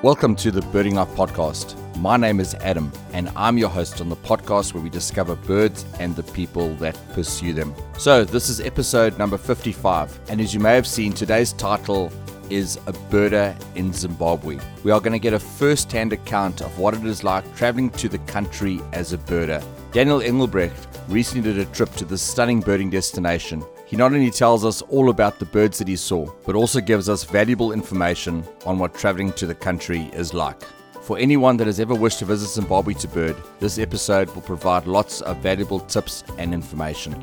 Welcome to the Birding Life Podcast. My name is Adam, and I'm your host on the podcast where we discover birds and the people that pursue them. So, this is episode number 55, and as you may have seen, today's title is A Birder in Zimbabwe. We are going to get a first hand account of what it is like traveling to the country as a birder. Daniel Engelbrecht recently did a trip to this stunning birding destination he not only tells us all about the birds that he saw, but also gives us valuable information on what traveling to the country is like. For anyone that has ever wished to visit Zimbabwe to bird, this episode will provide lots of valuable tips and information.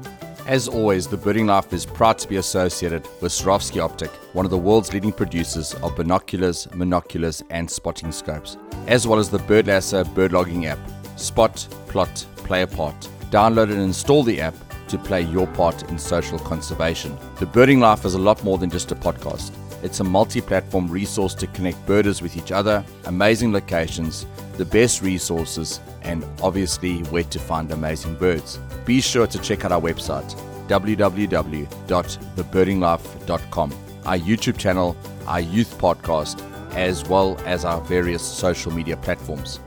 As always, the Birding Life is proud to be associated with Swarovski Optik, one of the world's leading producers of binoculars, monoculars, and spotting scopes, as well as the Birdlasser bird logging app. Spot, plot, play a part. Download and install the app to play your part in social conservation. The Birding Life is a lot more than just a podcast. It's a multi platform resource to connect birders with each other, amazing locations, the best resources, and obviously where to find amazing birds. Be sure to check out our website www.thebirdinglife.com, our YouTube channel, our youth podcast, as well as our various social media platforms.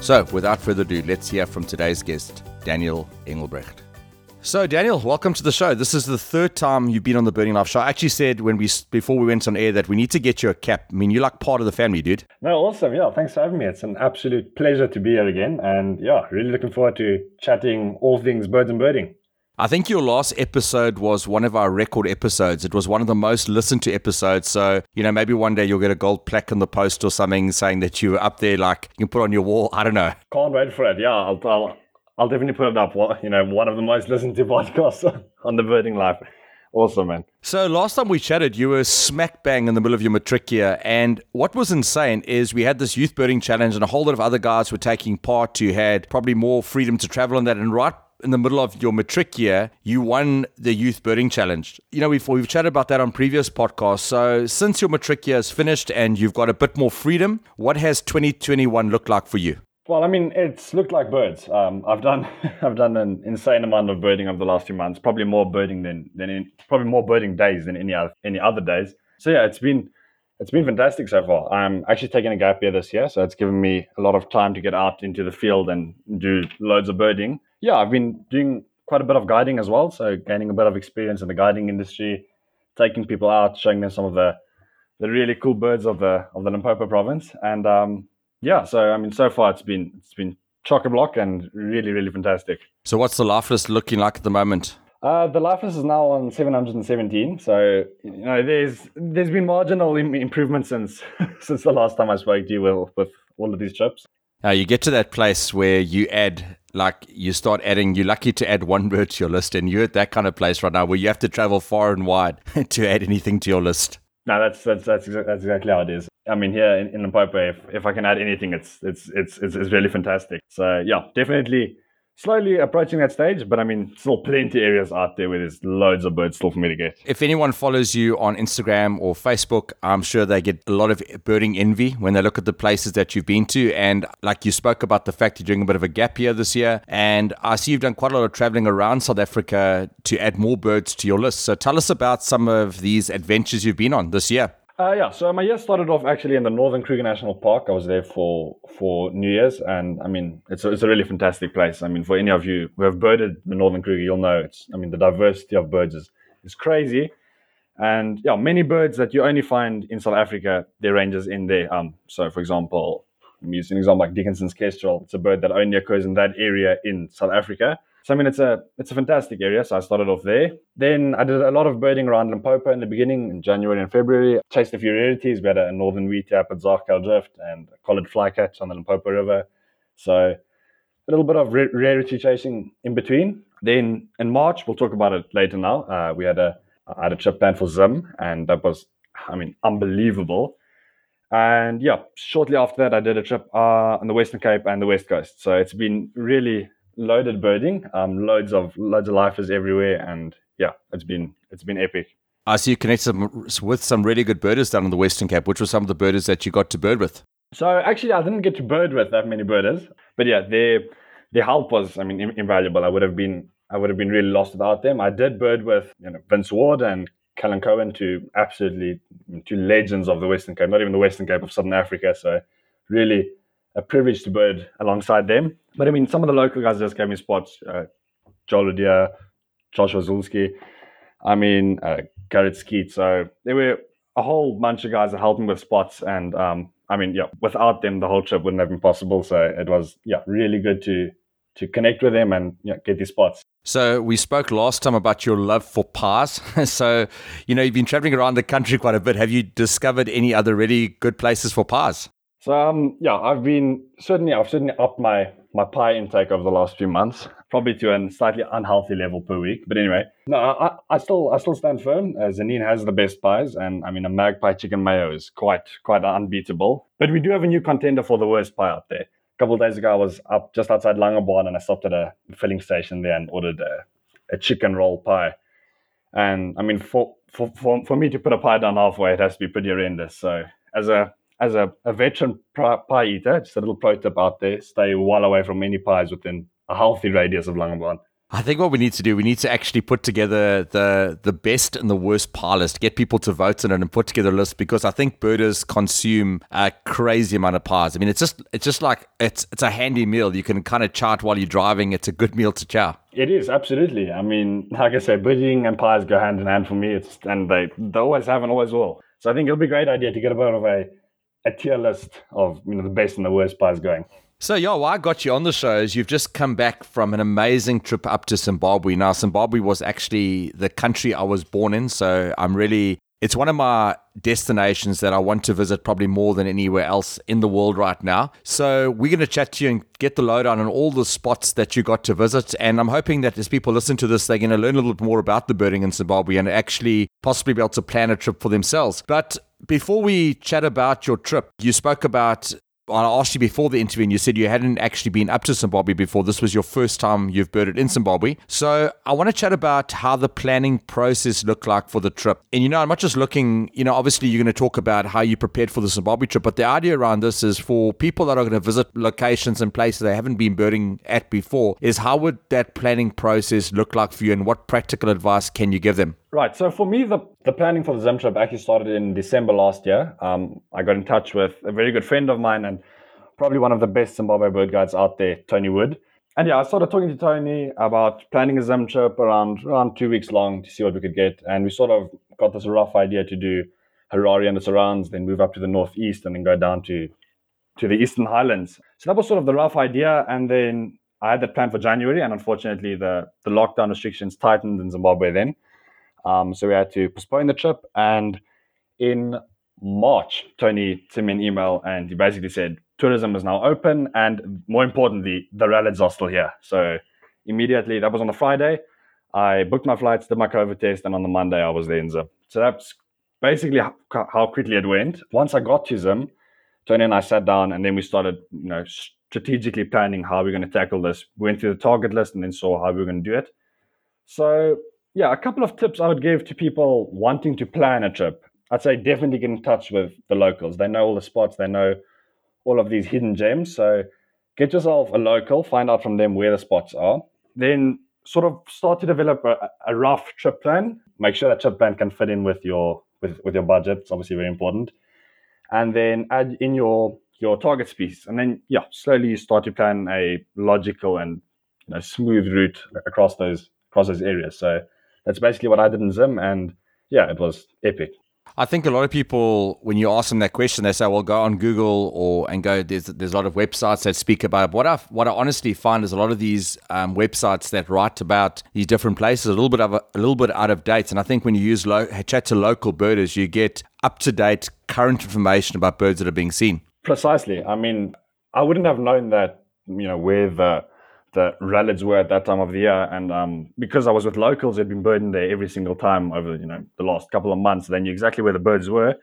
So, without further ado, let's hear from today's guest, Daniel Engelbrecht. So, Daniel, welcome to the show. This is the third time you've been on the Birding Life show. I actually said when we before we went on air that we need to get you a cap. I mean, you're like part of the family, dude. No, awesome. Yeah, thanks for having me. It's an absolute pleasure to be here again, and yeah, really looking forward to chatting all things birds and birding. I think your last episode was one of our record episodes. It was one of the most listened to episodes. So, you know, maybe one day you'll get a gold plaque in the post or something saying that you were up there, like you can put on your wall. I don't know. Can't wait for it. Yeah, I'll, I'll I'll definitely put it up. What You know, one of the most listened to podcasts on the birding life. Awesome, man. So last time we chatted, you were smack bang in the middle of your matric year, and what was insane is we had this youth birding challenge, and a whole lot of other guys were taking part who had probably more freedom to travel on that. And right in the middle of your matric year, you won the youth birding challenge. You know, we've, we've chatted about that on previous podcasts. So since your matric year is finished and you've got a bit more freedom, what has 2021 looked like for you? Well, I mean, it's looked like birds. Um, I've done I've done an insane amount of birding over the last few months. Probably more birding than than in, probably more birding days than any other any other days. So yeah, it's been it's been fantastic so far. I'm actually taking a gap year this year, so it's given me a lot of time to get out into the field and do loads of birding. Yeah, I've been doing quite a bit of guiding as well, so gaining a bit of experience in the guiding industry, taking people out, showing them some of the the really cool birds of the of the Limpopo province, and um, yeah, so I mean, so far it's been it's been chock a block and really really fantastic. So what's the life list looking like at the moment? Uh, the life list is now on 717. So you know, there's there's been marginal Im- improvement since since the last time I spoke to you with, with all of these trips. Now you get to that place where you add like you start adding you're lucky to add one bird to your list and you're at that kind of place right now where you have to travel far and wide to add anything to your list no that's that's that's, that's exactly how it is I mean, here in, in Limpopo, if, if I can add anything, it's, it's it's it's it's really fantastic. So yeah, definitely slowly approaching that stage, but I mean, still plenty areas out there where there's loads of birds still for me to get. If anyone follows you on Instagram or Facebook, I'm sure they get a lot of birding envy when they look at the places that you've been to. And like you spoke about the fact you're doing a bit of a gap year this year, and I see you've done quite a lot of traveling around South Africa to add more birds to your list. So tell us about some of these adventures you've been on this year. Uh, yeah, so my year started off actually in the Northern Kruger National Park. I was there for for New Year's, and I mean, it's a, it's a really fantastic place. I mean, for any of you who have birded the Northern Kruger, you'll know it's. I mean, the diversity of birds is is crazy, and yeah, many birds that you only find in South Africa, their ranges in there. Um, so for example, I'm using an example like Dickinson's kestrel. It's a bird that only occurs in that area in South Africa. So I mean, it's a it's a fantastic area. So I started off there. Then I did a lot of birding around Limpopo in the beginning, in January and February. Chased a few rarities. We had a northern wheatear at Zarkal Drift and a collared flycatch on the Limpopo River. So a little bit of rarity chasing in between. Then in March, we'll talk about it later now. Uh, we had a I had a trip planned for Zim, and that was, I mean, unbelievable. And yeah, shortly after that, I did a trip uh, on the Western Cape and the West Coast. So it's been really loaded birding, um, loads of loads of lifers everywhere, and yeah, it's been it's been epic. I see you connected with some really good birders down in the Western Cape. Which were some of the birders that you got to bird with? So actually, I didn't get to bird with that many birders, but yeah, their their help was, I mean, invaluable. I would have been I would have been really lost without them. I did bird with you know Vince Ward and Callan Cohen, two absolutely two legends of the Western Cape, not even the Western Cape of Southern Africa. So really a privilege to bird alongside them. But I mean, some of the local guys just gave me spots. Uh, Joel Ludia, Joshua Zulski. I mean, uh, Garrett Skeet. So there were a whole bunch of guys that helped me with spots. And um, I mean, yeah, without them, the whole trip wouldn't have been possible. So it was, yeah, really good to to connect with them and get these spots. So we spoke last time about your love for pies. so, you know, you've been traveling around the country quite a bit. Have you discovered any other really good places for pies? So, um, yeah, I've been certainly, I've certainly upped my my pie intake over the last few months, probably to a slightly unhealthy level per week. But anyway, no, I, I still I still stand firm. Uh, Zanin has the best pies, and I mean a magpie chicken mayo is quite quite unbeatable. But we do have a new contender for the worst pie out there. A couple of days ago, I was up just outside Langebaan, and I stopped at a filling station there and ordered a, a chicken roll pie. And I mean, for, for for for me to put a pie down halfway, it has to be pretty horrendous. So as a as a, a veteran pie eater, just a little pro tip out there: stay well away from any pies within a healthy radius of Langebaan. I think what we need to do, we need to actually put together the the best and the worst pie list, get people to vote on it and put together a list because I think birders consume a crazy amount of pies. I mean, it's just it's just like it's it's a handy meal. You can kind of chart while you're driving. It's a good meal to chow. It is absolutely. I mean, like I say, birding and pies go hand in hand for me. It's and they they always have and always will. So I think it'll be a great idea to get a bit of a a tier list of you know the best and the worst pies going. So, yo, I got you on the show is you've just come back from an amazing trip up to Zimbabwe. Now, Zimbabwe was actually the country I was born in. So, I'm really, it's one of my destinations that I want to visit probably more than anywhere else in the world right now. So, we're going to chat to you and get the lowdown on all the spots that you got to visit. And I'm hoping that as people listen to this, they're going to learn a little bit more about the birding in Zimbabwe and actually possibly be able to plan a trip for themselves. But before we chat about your trip, you spoke about I asked you before the interview, and you said you hadn't actually been up to Zimbabwe before. This was your first time you've birded in Zimbabwe. So I want to chat about how the planning process looked like for the trip. And you know, I'm not just looking, you know, obviously you're going to talk about how you prepared for the Zimbabwe trip, but the idea around this is for people that are going to visit locations and places they haven't been birding at before, is how would that planning process look like for you and what practical advice can you give them? Right. So for me, the, the planning for the Zim trip actually started in December last year. Um, I got in touch with a very good friend of mine and probably one of the best Zimbabwe bird guides out there, Tony Wood. And yeah, I started talking to Tony about planning a Zim trip around around two weeks long to see what we could get. And we sort of got this rough idea to do Harare and the surrounds, then move up to the northeast and then go down to to the Eastern Highlands. So that was sort of the rough idea. And then I had that plan for January, and unfortunately the, the lockdown restrictions tightened in Zimbabwe then. Um, so we had to postpone the trip. And in March, Tony sent me an email and he basically said, tourism is now open. And more importantly, the rallies are still here. So immediately, that was on the Friday. I booked my flights, did my COVID test, and on the Monday, I was there in Zim. So that's basically how quickly it went. Once I got to Zim, Tony and I sat down and then we started, you know, strategically planning how we're going to tackle this. We went through the target list and then saw how we were going to do it. So yeah, a couple of tips I would give to people wanting to plan a trip. I'd say definitely get in touch with the locals. They know all the spots, they know all of these hidden gems. So get yourself a local, find out from them where the spots are. Then sort of start to develop a, a rough trip plan. Make sure that trip plan can fit in with your with, with your budget. It's obviously very important. And then add in your your target species. And then yeah, slowly you start to plan a logical and you know smooth route across those across those areas. So that's basically what I did in Zim, and yeah, it was epic. I think a lot of people, when you ask them that question, they say, "Well, go on Google or and go." There's there's a lot of websites that speak about it. what I what I honestly find is a lot of these um, websites that write about these different places a little bit of a, a little bit out of date. And I think when you use lo- chat to local birders, you get up to date current information about birds that are being seen. Precisely. I mean, I wouldn't have known that you know where the the rallies were at that time of the year. And um, because I was with locals, they'd been birding there every single time over you know the last couple of months. They knew exactly where the birds were.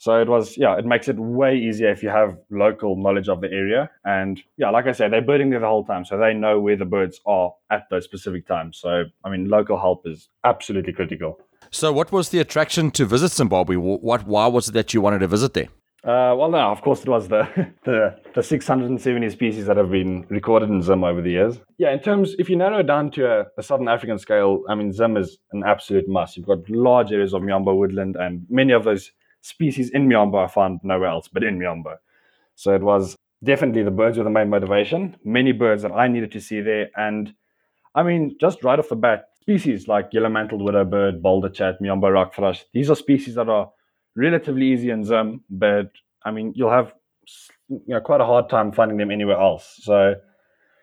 So it was, yeah, it makes it way easier if you have local knowledge of the area. And yeah, like I said, they're birding there the whole time. So they know where the birds are at those specific times. So, I mean, local help is absolutely critical. So, what was the attraction to visit Zimbabwe? What, why was it that you wanted to visit there? Uh, well, no, of course it was the, the the 670 species that have been recorded in Zim over the years. Yeah, in terms, if you narrow it down to a, a southern African scale, I mean, Zim is an absolute must. You've got large areas of Miombo woodland, and many of those species in Miombo are found nowhere else but in Miombo. So it was definitely the birds were the main motivation. Many birds that I needed to see there. And I mean, just right off the bat, species like yellow mantled widowbird, boulder chat, Miombo rock thrush, these are species that are relatively easy in Zim, but I mean, you'll have you know, quite a hard time finding them anywhere else. So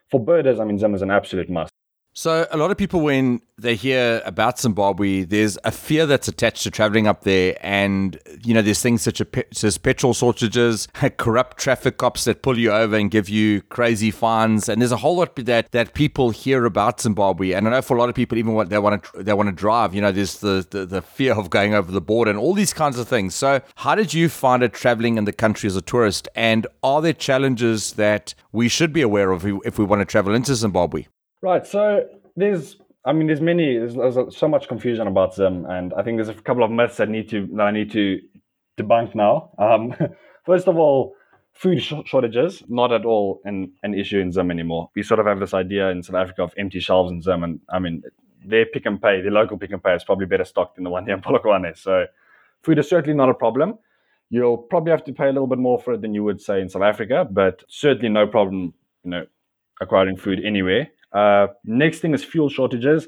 for birders, I mean, Zim is an absolute must. So, a lot of people, when they hear about Zimbabwe, there's a fear that's attached to traveling up there. And, you know, there's things such as petrol shortages, corrupt traffic cops that pull you over and give you crazy fines. And there's a whole lot that, that people hear about Zimbabwe. And I know for a lot of people, even what they want to, they want to drive, you know, there's the, the, the fear of going over the border and all these kinds of things. So, how did you find it traveling in the country as a tourist? And are there challenges that we should be aware of if we want to travel into Zimbabwe? Right. So there's, I mean, there's many, there's, there's, so much confusion about Zim, and I think there's a couple of myths that need to that I need to debunk now. Um, first of all, food sh- shortages not at all an, an issue in Zim anymore. We sort of have this idea in South Africa of empty shelves in Zim, and I mean, their pick and pay, their local pick and pay is probably better stocked than the one here in Polokwane. So, food is certainly not a problem. You'll probably have to pay a little bit more for it than you would say in South Africa, but certainly no problem, you know, acquiring food anywhere. Uh, next thing is fuel shortages.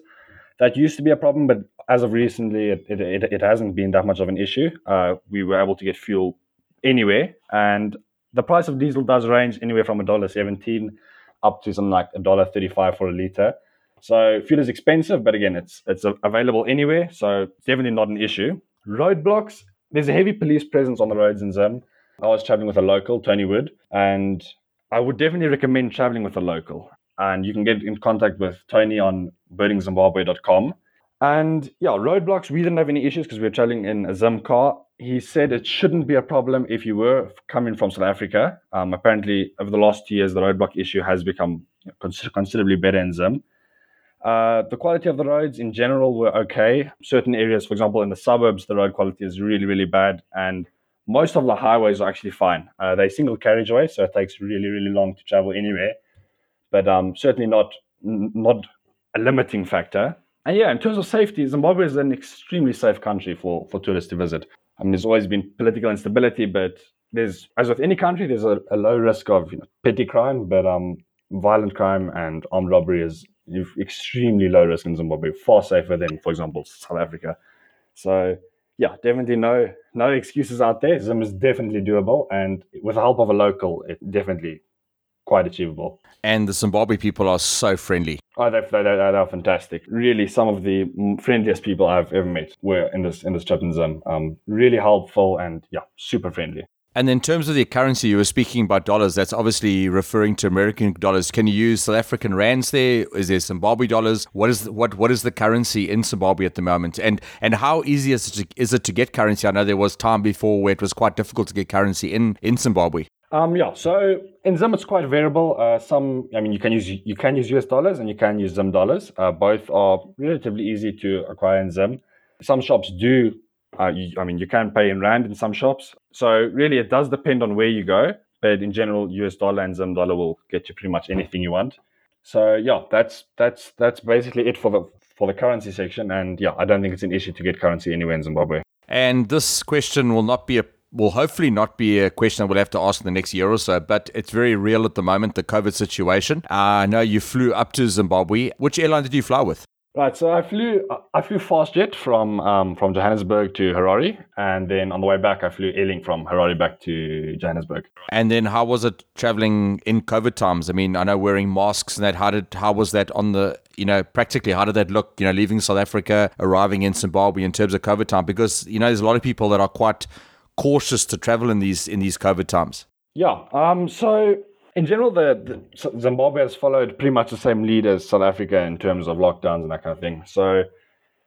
That used to be a problem, but as of recently, it, it, it, it hasn't been that much of an issue. Uh, we were able to get fuel anywhere, and the price of diesel does range anywhere from a dollar seventeen up to something like a dollar thirty-five for a liter. So fuel is expensive, but again, it's it's available anywhere, so it's definitely not an issue. Roadblocks. There's a heavy police presence on the roads in Zim. I was traveling with a local, Tony Wood, and I would definitely recommend traveling with a local and you can get in contact with Tony on birdingzimbabwe.com. And yeah, roadblocks, we didn't have any issues because we were traveling in a Zim car. He said it shouldn't be a problem if you were coming from South Africa. Um, apparently, over the last two years, the roadblock issue has become considerably better in Zim. Uh, the quality of the roads in general were okay. Certain areas, for example, in the suburbs, the road quality is really, really bad. And most of the highways are actually fine. Uh, they're single carriageway, so it takes really, really long to travel anywhere but um, certainly not not a limiting factor. And yeah, in terms of safety, Zimbabwe is an extremely safe country for, for tourists to visit. I mean, there's always been political instability, but there's, as with any country, there's a, a low risk of you know, petty crime, but um, violent crime and armed robbery is extremely low risk in Zimbabwe, far safer than, for example, South Africa. So yeah, definitely no no excuses out there. Zim is definitely doable, and with the help of a local, it definitely quite achievable. And the Zimbabwe people are so friendly. Oh, they're, they're, they're fantastic. Really, some of the friendliest people I've ever met were in this in this trip in Zim. Um, really helpful and yeah, super friendly. And in terms of the currency, you were speaking about dollars. That's obviously referring to American dollars. Can you use South African rands there? Is there Zimbabwe dollars? What is what what is the currency in Zimbabwe at the moment? And and how easy is it to, is it to get currency? I know there was time before where it was quite difficult to get currency in in Zimbabwe. Um, yeah, so in Zim it's quite variable. Uh, some, I mean, you can use you can use US dollars and you can use Zim dollars. Uh, both are relatively easy to acquire in Zim. Some shops do. Uh, you, I mean, you can pay in rand in some shops. So really, it does depend on where you go. But in general, US dollar and Zim dollar will get you pretty much anything you want. So yeah, that's that's that's basically it for the for the currency section. And yeah, I don't think it's an issue to get currency anywhere in Zimbabwe. And this question will not be a will hopefully not be a question I will have to ask in the next year or so, but it's very real at the moment, the COVID situation. Uh, I know you flew up to Zimbabwe. Which airline did you fly with? Right, so I flew I flew FastJet from um, from Johannesburg to Harare, and then on the way back I flew Airlink from Harare back to Johannesburg. And then how was it traveling in COVID times? I mean, I know wearing masks and that. How did how was that on the you know practically? How did that look? You know, leaving South Africa, arriving in Zimbabwe in terms of COVID time, because you know there's a lot of people that are quite cautious to travel in these in these COVID times? Yeah. Um, so in general, the, the, Zimbabwe has followed pretty much the same lead as South Africa in terms of lockdowns and that kind of thing. So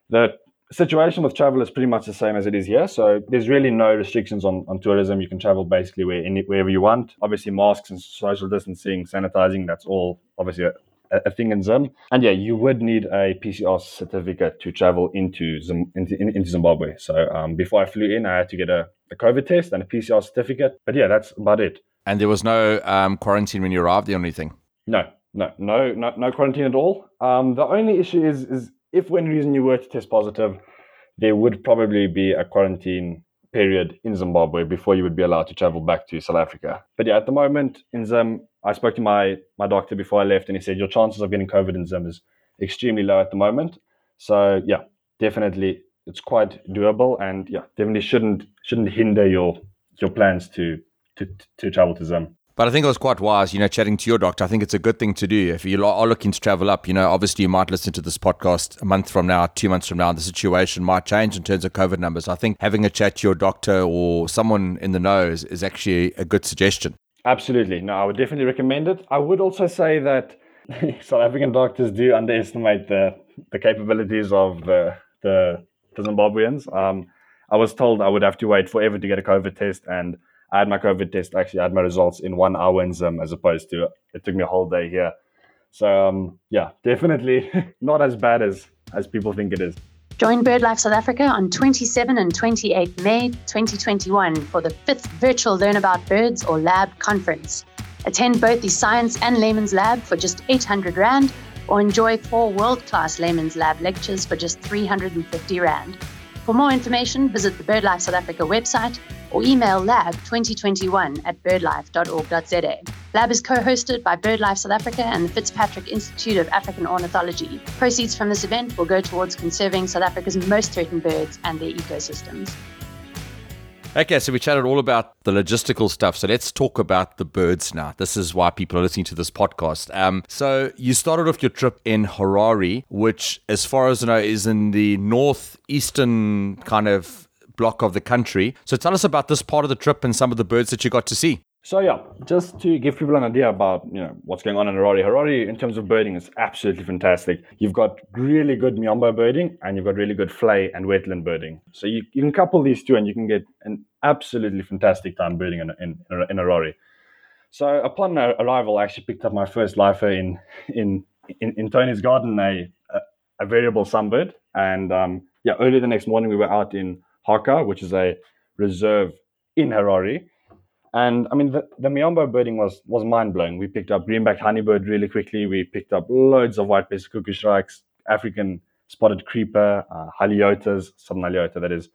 the situation with travel is pretty much the same as it is here. So there's really no restrictions on, on tourism. You can travel basically where, wherever you want. Obviously, masks and social distancing, sanitizing, that's all obviously a, thing in Zim. And yeah, you would need a PCR certificate to travel into Zim, into, into Zimbabwe. So um, before I flew in, I had to get a a COVID test and a PCR certificate. But yeah, that's about it. And there was no um, quarantine when you arrived or anything? No, no, no, no, no quarantine at all. Um, the only issue is, is if for any reason you were to test positive, there would probably be a quarantine period in Zimbabwe before you would be allowed to travel back to South Africa. But yeah, at the moment in Zim, I spoke to my my doctor before I left, and he said your chances of getting COVID in Zim is extremely low at the moment. So yeah, definitely it's quite doable, and yeah, definitely shouldn't shouldn't hinder your your plans to to to travel to Zim. But I think it was quite wise, you know, chatting to your doctor. I think it's a good thing to do. If you are looking to travel up, you know, obviously you might listen to this podcast a month from now, two months from now, the situation might change in terms of COVID numbers. I think having a chat to your doctor or someone in the know is, is actually a good suggestion. Absolutely. No, I would definitely recommend it. I would also say that South African doctors do underestimate the, the capabilities of the, the, the Zimbabweans. Um, I was told I would have to wait forever to get a COVID test and I had my COVID test. Actually, I had my results in one hour in Zim as opposed to it took me a whole day here. So um, yeah, definitely not as bad as as people think it is. Join BirdLife South Africa on 27 and 28 May 2021 for the fifth virtual Learn About Birds or Lab conference. Attend both the Science and Layman's Lab for just 800 Rand or enjoy four world class Layman's Lab lectures for just 350 Rand. For more information, visit the BirdLife South Africa website or email lab2021 at birdlife.org.za. Lab is co hosted by BirdLife South Africa and the Fitzpatrick Institute of African Ornithology. Proceeds from this event will go towards conserving South Africa's most threatened birds and their ecosystems. Okay, so we chatted all about the logistical stuff. So let's talk about the birds now. This is why people are listening to this podcast. Um, so you started off your trip in Harare, which, as far as I know, is in the northeastern kind of block of the country. So tell us about this part of the trip and some of the birds that you got to see. So yeah, just to give people an idea about you know what's going on in Harare. Harare, in terms of birding, is absolutely fantastic. You've got really good Miombo birding, and you've got really good vlei and wetland birding. So you, you can couple these two, and you can get an absolutely fantastic time birding in in, in Harare. So upon arrival, I actually picked up my first lifer in in in, in Tony's garden, a, a, a variable sunbird, and um, yeah, early the next morning we were out in Haka, which is a reserve in Harare and I mean, the, the Miombo birding was was mind blowing. We picked up greenback honeybird really quickly. We picked up loads of white-breasted cuckoo shrikes, African spotted creeper, uh, hyliotas, southern hyliota that is.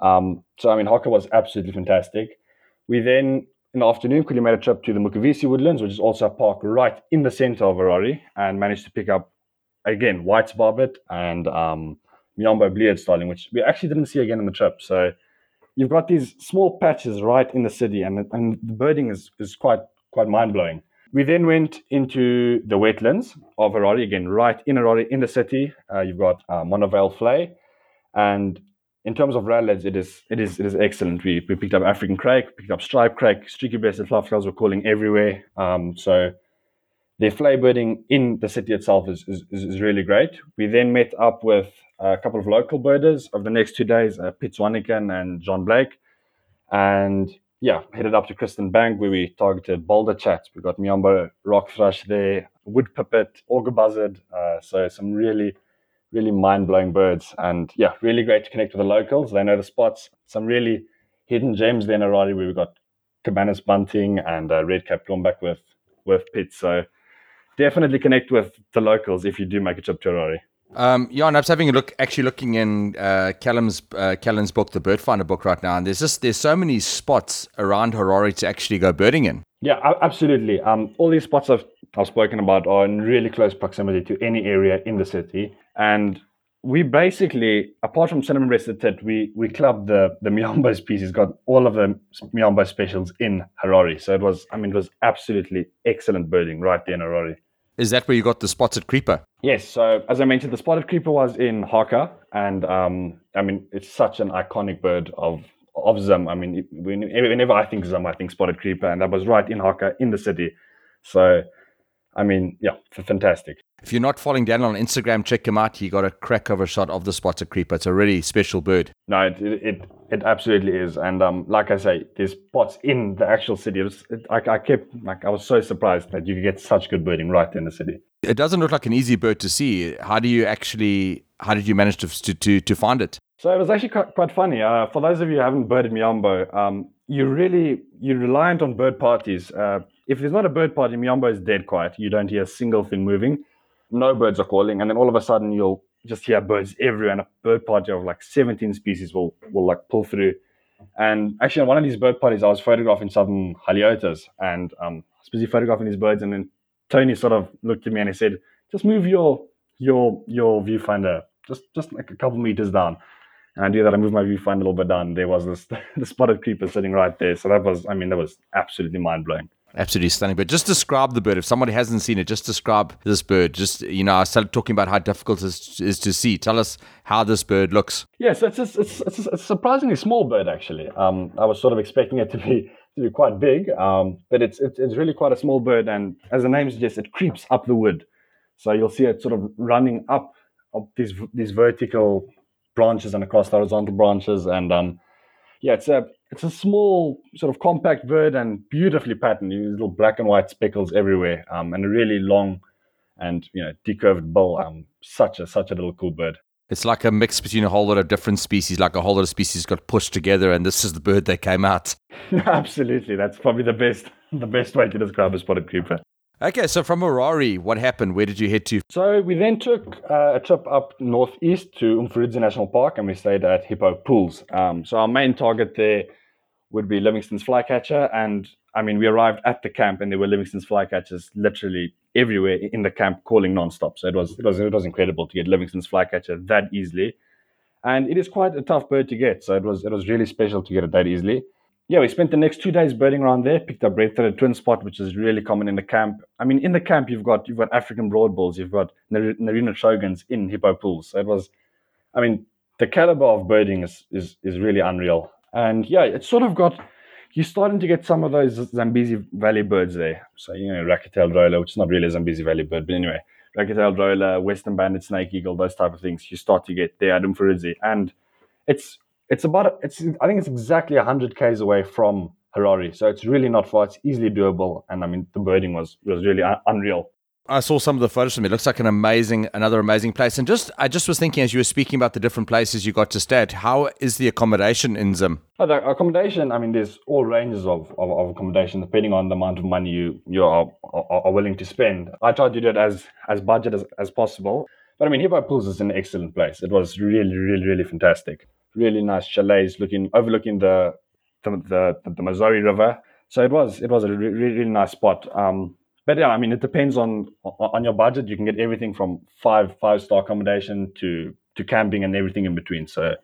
Um, so I mean, Haka was absolutely fantastic. We then in the afternoon quickly made a trip to the Mukuvisi Woodlands, which is also a park right in the center of Harare, and managed to pick up again white barbet and um, Miombo blue-eared starling, which we actually didn't see again in the trip. So you've got these small patches right in the city, and and the birding is is quite quite mind blowing. We then went into the wetlands of Harare again, right in Harare in the city. Uh, you've got uh, Monavale Vlei, and in terms of rattlers, it is it is it is excellent. We we picked up African crake, picked up striped crake, streaky breasted flufftails were calling everywhere. Um, so their vlei birding in the city itself is, is, is really great. We then met up with a couple of local birders over the next two days, uh, Pete Swanigan and John Blake. And yeah, headed up to Christon Bank where we targeted boulder chats. We got Miombo rock thrush there, wood pipit, auger buzzard. Uh, so some really, really mind blowing birds. And yeah, really great to connect with the locals. They know the spots. Some really hidden gems there in Harare where we got Cabanis bunting and uh, red cap back with with Pete. So definitely connect with the locals if you do make a trip to Harare. Um, yeah, and I was having a look, actually looking in uh, Callan's uh, Callan's book, the Bird Finder book, right now, and there's just there's so many spots around Harare to actually go birding in. Yeah, absolutely. Um, all these spots I've I've spoken about are in really close proximity to any area in the city, and we basically, apart from cinnamon breasted we we clubbed the the Miombo species, got all of the Miombo specials in Harare. So it was, I mean, it was absolutely excellent birding right there in Harare. Is that where you got the spotted creeper? Yes. So as I mentioned, the spotted creeper was in Haka, and um, I mean it's such an iconic bird of of Zim. I mean, whenever I think Zim, I think spotted creeper, and that was right in Haka in the city. So, I mean, yeah, fantastic. If you're not following Daniel on Instagram, check him out. He got a crack over shot of the spotted creeper. It's a really special bird. No, it it, it absolutely is. And um, like I say, there's spots in the actual city. It was, it, I, I kept like I was so surprised that you could get such good birding right in the city. It doesn't look like an easy bird to see. How do you actually? How did you manage to to to, find it? So it was actually quite, quite funny. Uh, for those of you who haven't birded Miombo, um, you really you're reliant on bird parties. Uh, if there's not a bird party, Miombo is dead quiet. You don't hear a single thing moving no birds are calling, and then all of a sudden you'll just hear birds everywhere, and a bird party of like 17 species will will like pull through, And actually, on one of these bird parties, I was photographing southern hyliotas, and um, I was busy photographing these birds, and then Tony sort of looked at me and he said, "Just move your your your viewfinder just just like a couple meters down." And I do that. I move my viewfinder a little bit down. There was this the spotted creeper sitting right there. So that was, I mean, that was absolutely mind blowing. Absolutely stunning. But just describe the bird. If somebody hasn't seen it, just describe this bird. Just, you know, I started talking about how difficult it is to see. Tell us how this bird looks. Yes, it's, it's, it's, a surprisingly small bird, actually. Um, I was sort of expecting it to be to be quite big, um, but it's, it's, it's really quite a small bird. And as the name suggests, it creeps up the wood. So you'll see it sort of running up, up these, these vertical branches and across the horizontal branches. And um, yeah, it's a it's a small, sort of compact bird and beautifully patterned. These Little black and white speckles everywhere, um, and a really long and you know decurved bill. Um, such a such a little cool bird. It's like a mix between a whole lot of different species, like a whole lot of species got pushed together, and this is the bird that came out. Absolutely, that's probably the best the best way to describe a spotted creeper. Okay, so from Harare, what happened? Where did you head to? So we then took uh, a trip up northeast to Umfurudzi National Park, and we stayed at Hippo Pools. Um, so our main target there would be Livingstone's flycatcher. And I mean, we arrived at the camp and there were Livingstone's flycatchers literally everywhere in the camp calling nonstop. So it was, it was, it was incredible to get Livingstone's flycatcher that easily. And it is quite a tough bird to get. So it was, it was really special to get it that easily. Yeah, we spent the next two days birding around there, picked up red-throated twin spot, which is really common in the camp. I mean, in the camp, you've got, you've got African broadbills, you've got Narina trogons in hippo pools. So it was, I mean, the caliber of birding is, is, is really unreal. And yeah, it's sort of got you're starting to get some of those Zambezi Valley birds there. So, you know, racquet-tailed roller, which is not really a Zambezi Valley bird, but anyway, racquet-tailed roller, western banded snake eagle, those type of things, you start to get there at Umfurudzi. And it's it's about it's I think it's exactly 100 k's away from Harare, so it's really not far. It's easily doable, and I mean the birding was was really un- unreal. I saw some of the photos from it. it. Looks like an amazing, another amazing place. And just, I just was thinking as you were speaking about the different places you got to stay at, how is the accommodation in Zim? Oh, the accommodation, I mean, there's all ranges of, of, of, accommodation depending on the amount of money you, you are, are, are, willing to spend. I tried to do it as, as budget as, as possible. But I mean, Hippo Pools is an excellent place. It was really, really, really fantastic. Really nice chalets looking, overlooking the, the, the, the, Mazowe River. So it was, it was a really, really nice spot. Um, but yeah, I mean, it depends on on your budget. You can get everything from five five star accommodation to to camping and everything in between. So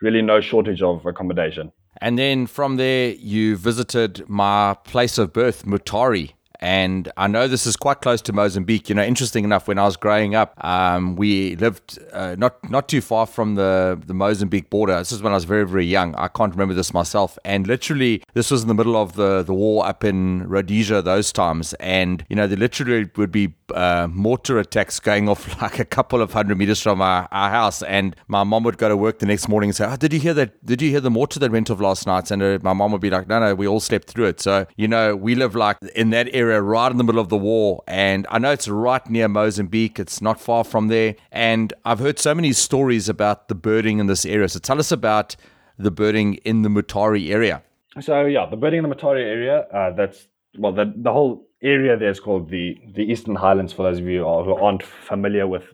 really, no shortage of accommodation. And then from there, you visited my place of birth, Mutare. And I know this is quite close to Mozambique. You know, interesting enough, when I was growing up, um, we lived uh, not not too far from the, the Mozambique border. This is when I was very, very young. I can't remember this myself. And literally, this was in the middle of the, the war up in Rhodesia those times. And, you know, there literally would be uh, mortar attacks going off like a couple of hundred meters from our, our house. And my mom would go to work the next morning and say, oh, did you hear that? Did you hear the mortar that went off last night? And uh, my mom would be like, no, no, we all slept through it. So, you know, we live like in that area area right in the middle of the war. And I know it's right near Mozambique, it's not far from there. And I've heard so many stories about the birding in this area. So tell us about the birding in the Mutare area. So, yeah, the birding in the Mutare area, uh, that's, well, the, the whole area there is called the, the Eastern Highlands, for those of you who aren't familiar with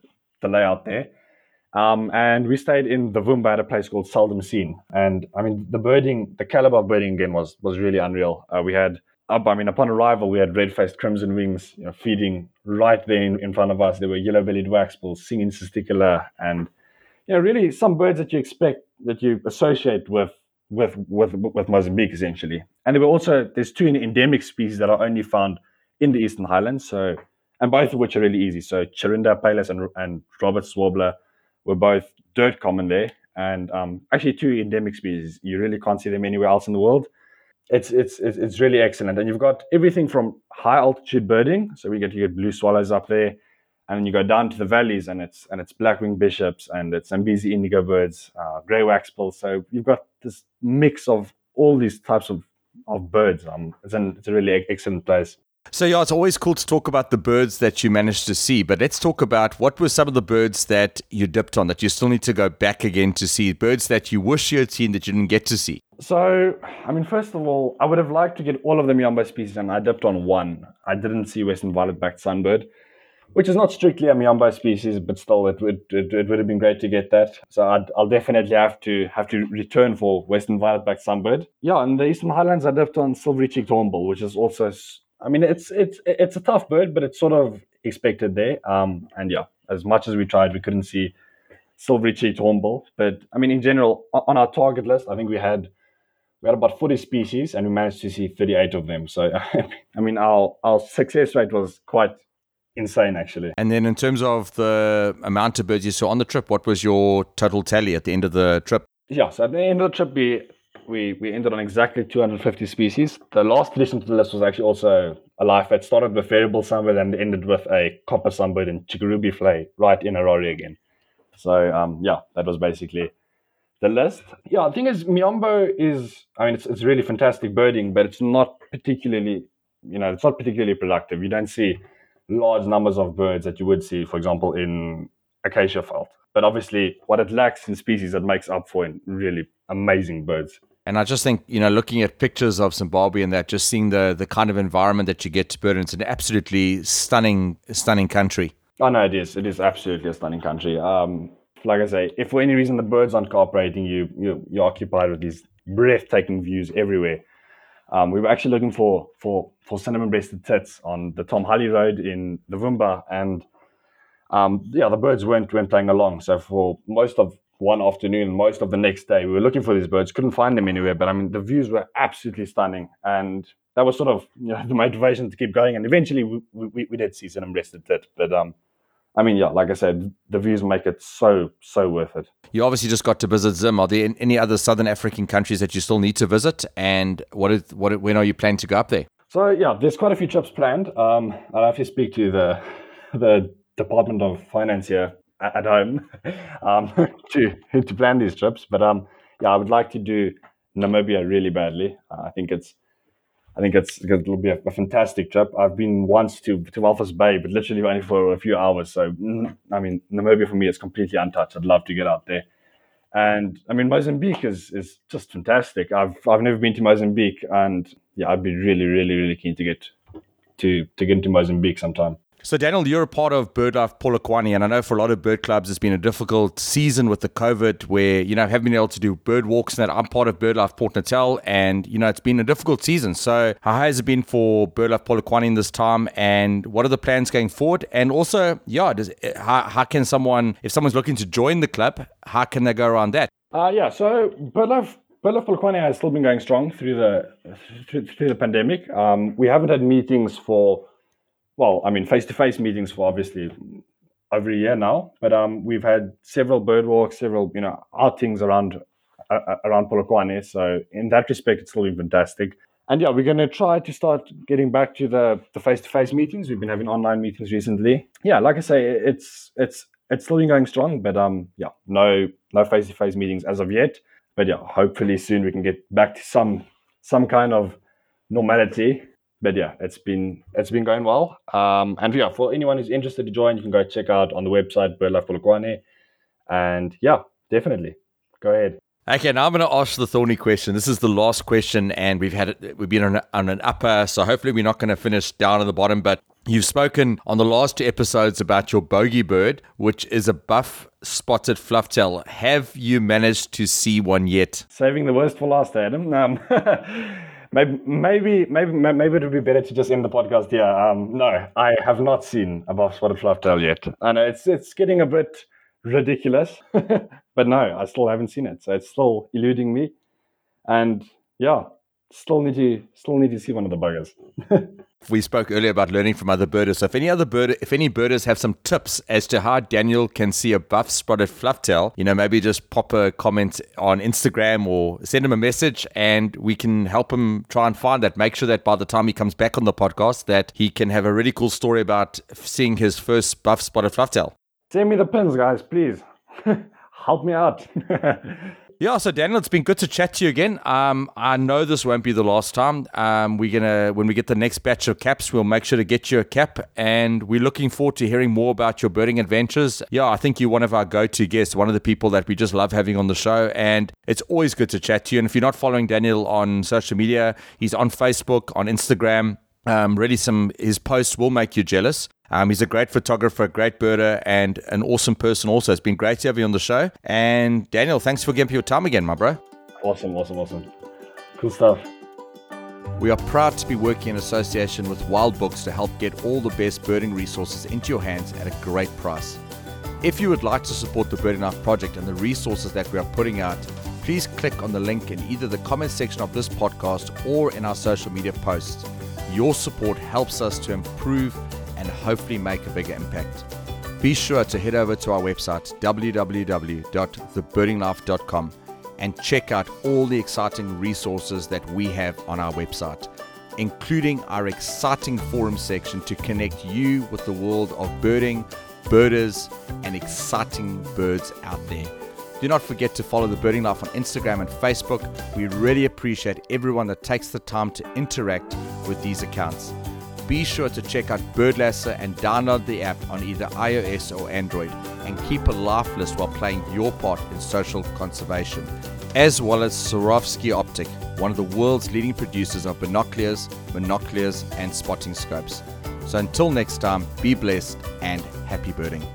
the layout there. Um, and we stayed in the Vumba at a place called Seldom Seen. And I mean, the birding, the caliber of birding again was was really unreal. Uh, we had up, I mean, upon arrival, we had red-faced crimson wings, you know, feeding right there in, in front of us. There were yellow-bellied waxbills, singing cisticola, and you know, really some birds that you expect that you associate with with with with Mozambique, essentially. And there were also there's two endemic species that are only found in the Eastern Highlands. So, and both of which are really easy. So, Chirinda apalis and and Roberts warbler were both dirt common there, and um, actually two endemic species. You really can't see them anywhere else in the world it's, it's it's really excellent. And you've got everything from high altitude birding, so we get to get blue swallows up there, and then you go down to the valleys, and it's and it's black-winged bishops, and it's Zambezi indigo birds, uh, grey waxbill. So you've got this mix of all these types of of birds. Um, it's an it's a really excellent place. So, yeah, it's always cool to talk about the birds that you managed to see, but let's talk about what were some of the birds that you dipped on that you still need to go back again to see, birds that you wish you had seen that you didn't get to see. So, I mean, first of all, I would have liked to get all of the Miombo species, and I dipped on one. I didn't see Western violet backed sunbird. which is not strictly a Miombo species, but still, it would it, it would have been great to get that. So i will definitely have to have to return for Western violet-backed sunbird. Yeah, in the Eastern Highlands, I dipped on silvery-cheeked hornbill, which is also, I mean, it's it's it's a tough bird, but it's sort of expected there. Um, and yeah, as much as we tried, we couldn't see silvery-cheeked hornbill. But I mean, in general, on our target list, I think we had we had about 40 species and we managed to see 38 of them. So, I mean, our, our success rate was quite insane, actually. And then, in terms of the amount of birds you saw on the trip, what was your total tally at the end of the trip? Yeah, so at the end of the trip, we we, we ended on exactly 250 species. The last addition to the list was actually also a life that started with variable sunbird and ended with a copper sunbird and Chikurubi vlei right in Harare again. So um, yeah, that was basically the list. Yeah, the thing is, Miombo is, I mean, it's, it's really fantastic birding, but it's not particularly, you know, it's not particularly productive. You don't see large numbers of birds that you would see, for example, in acacia veld. But obviously, what it lacks in species, it makes up for in really amazing birds. And I just think, you know, looking at pictures of Zimbabwe and that, just seeing the the kind of environment that you get to bird, it's an absolutely stunning, stunning country. Oh no, it is. It is absolutely a stunning country. Um, like I say, if for any reason the birds aren't cooperating, you you you're occupied with these breathtaking views everywhere. Um, we were actually looking for for for cinnamon-breasted tits on the Tom Hully Road in the Vumba, and um, yeah, the birds weren't weren't playing along. So for most of one afternoon, most of the next day, we were looking for these birds, couldn't find them anywhere. But I mean, the views were absolutely stunning, and that was sort of you know the motivation to keep going. And eventually, we we, we did see cinnamon-breasted tit, but um, I mean, yeah, like I said, the views make it so so worth it. You obviously just got to visit Zim. Are there any other Southern African countries that you still need to visit? And what is what when are you planning to go up there? So yeah, there's quite a few trips planned. Um, I'll have to speak to the the Department of Finance here at, home um, to to plan these trips. But um, yeah, I would like to do Namibia really badly. Uh, I think it's I think it's it'll be a, a, fantastic trip. I've been once to to Walvis Bay, but literally only for a few hours. So mm, I mean, Namibia for me is completely untouched. I'd love to get out there. And I mean, Mozambique is is just fantastic. I've I've never been to Mozambique, and yeah, I'd be really, really, really keen to get to to get into Mozambique sometime. So, Daniel, you're a part of BirdLife Polokwane, and I know for a lot of bird clubs, it's been a difficult season with the COVID where, you know, haven't been able to do bird walks and that. I'm part of BirdLife Port Natal, and, you know, it's been a difficult season. So, how has it been for BirdLife Polokwane in this time, and what are the plans going forward? And also, yeah, does, how, how can someone, if someone's looking to join the club, how can they go around that? Uh, yeah, so BirdLife BirdLife Polokwane has still been going strong through the through, through the pandemic. Um, we haven't had meetings for well, I mean, face-to-face meetings for obviously over a year now, but um, we've had several bird walks, several you know outings around uh, around Polokwane. So in that respect, it's still been fantastic. And yeah, we're going to try to start getting back to the the face-to-face meetings. We've been having online meetings recently. Yeah, like I say, it's it's it's still been going strong, but um, yeah, no no face-to-face meetings as of yet. But yeah, hopefully soon we can get back to some some kind of normality but yeah, it's been it's been going well. Um, and yeah, for anyone who's interested to join, you can go check out on the website BirdLife Polokwane. And yeah, definitely go ahead. Okay, now I'm going to ask the thorny question. This is the last question, and we've had it. We've been on, on an upper, so hopefully we're not going to finish down at the bottom. But you've spoken on the last two episodes about your bogey bird, which is a buff spotted flufftail. Have you managed to see one yet? Saving the worst for last, Adam. Um, maybe maybe maybe it would be better to just end the podcast here. Um, no, I have not seen Above spotted flufftail yet. I know it's it's getting a bit ridiculous, but no, I still haven't seen it, so it's still eluding me. And yeah, still need to still need to see one of the buggers. we spoke earlier about learning from other birders. So if any other bird, if any birders have some tips as to how Daniel can see a buff spotted flufftail, you know, maybe just pop a comment on Instagram or send him a message, and we can help him try and find that. Make sure that by the time he comes back on the podcast, that he can have a really cool story about seeing his first buff spotted flufftail. Send me the pins, guys, please. help me out. Yeah, so Daniel, it's been good to chat to you again. Um, I know this won't be the last time. Um, we're gonna when we get the next batch of caps, we'll make sure to get you a cap, and we're looking forward to hearing more about your birding adventures. Yeah, I think you're one of our go-to guests, one of the people that we just love having on the show, and it's always good to chat to you. And if you're not following Daniel on social media, he's on Facebook, on Instagram. Um, really, some his posts will make you jealous. Um, he's a great photographer, great birder, and an awesome person also. It's been great to have you on the show. And Daniel, thanks for giving me your time again, my bro. Awesome, awesome, awesome. Cool stuff. We are proud to be working in association with Wild Books to help get all the best birding resources into your hands at a great price. If you would like to support the Birding Life project and the resources that we are putting out, please click on the link in either the comment section of this podcast or in our social media posts. Your support helps us to improve and hopefully make a bigger impact. Be sure to head over to our website www.thebirdinglife.com and check out all the exciting resources that we have on our website, including our exciting forum section to connect you with the world of birding, birders, and exciting birds out there. Do not forget to follow the Birding Life on Instagram and Facebook. We really appreciate everyone that takes the time to interact with these accounts. Be sure to check out BirdLasser and download the app on either iOS or Android and keep a life list while playing your part in social conservation, as well as Swarovski Optik, one of the world's leading producers of binoculars, monoculars, and spotting scopes. So until next time, be blessed and happy birding.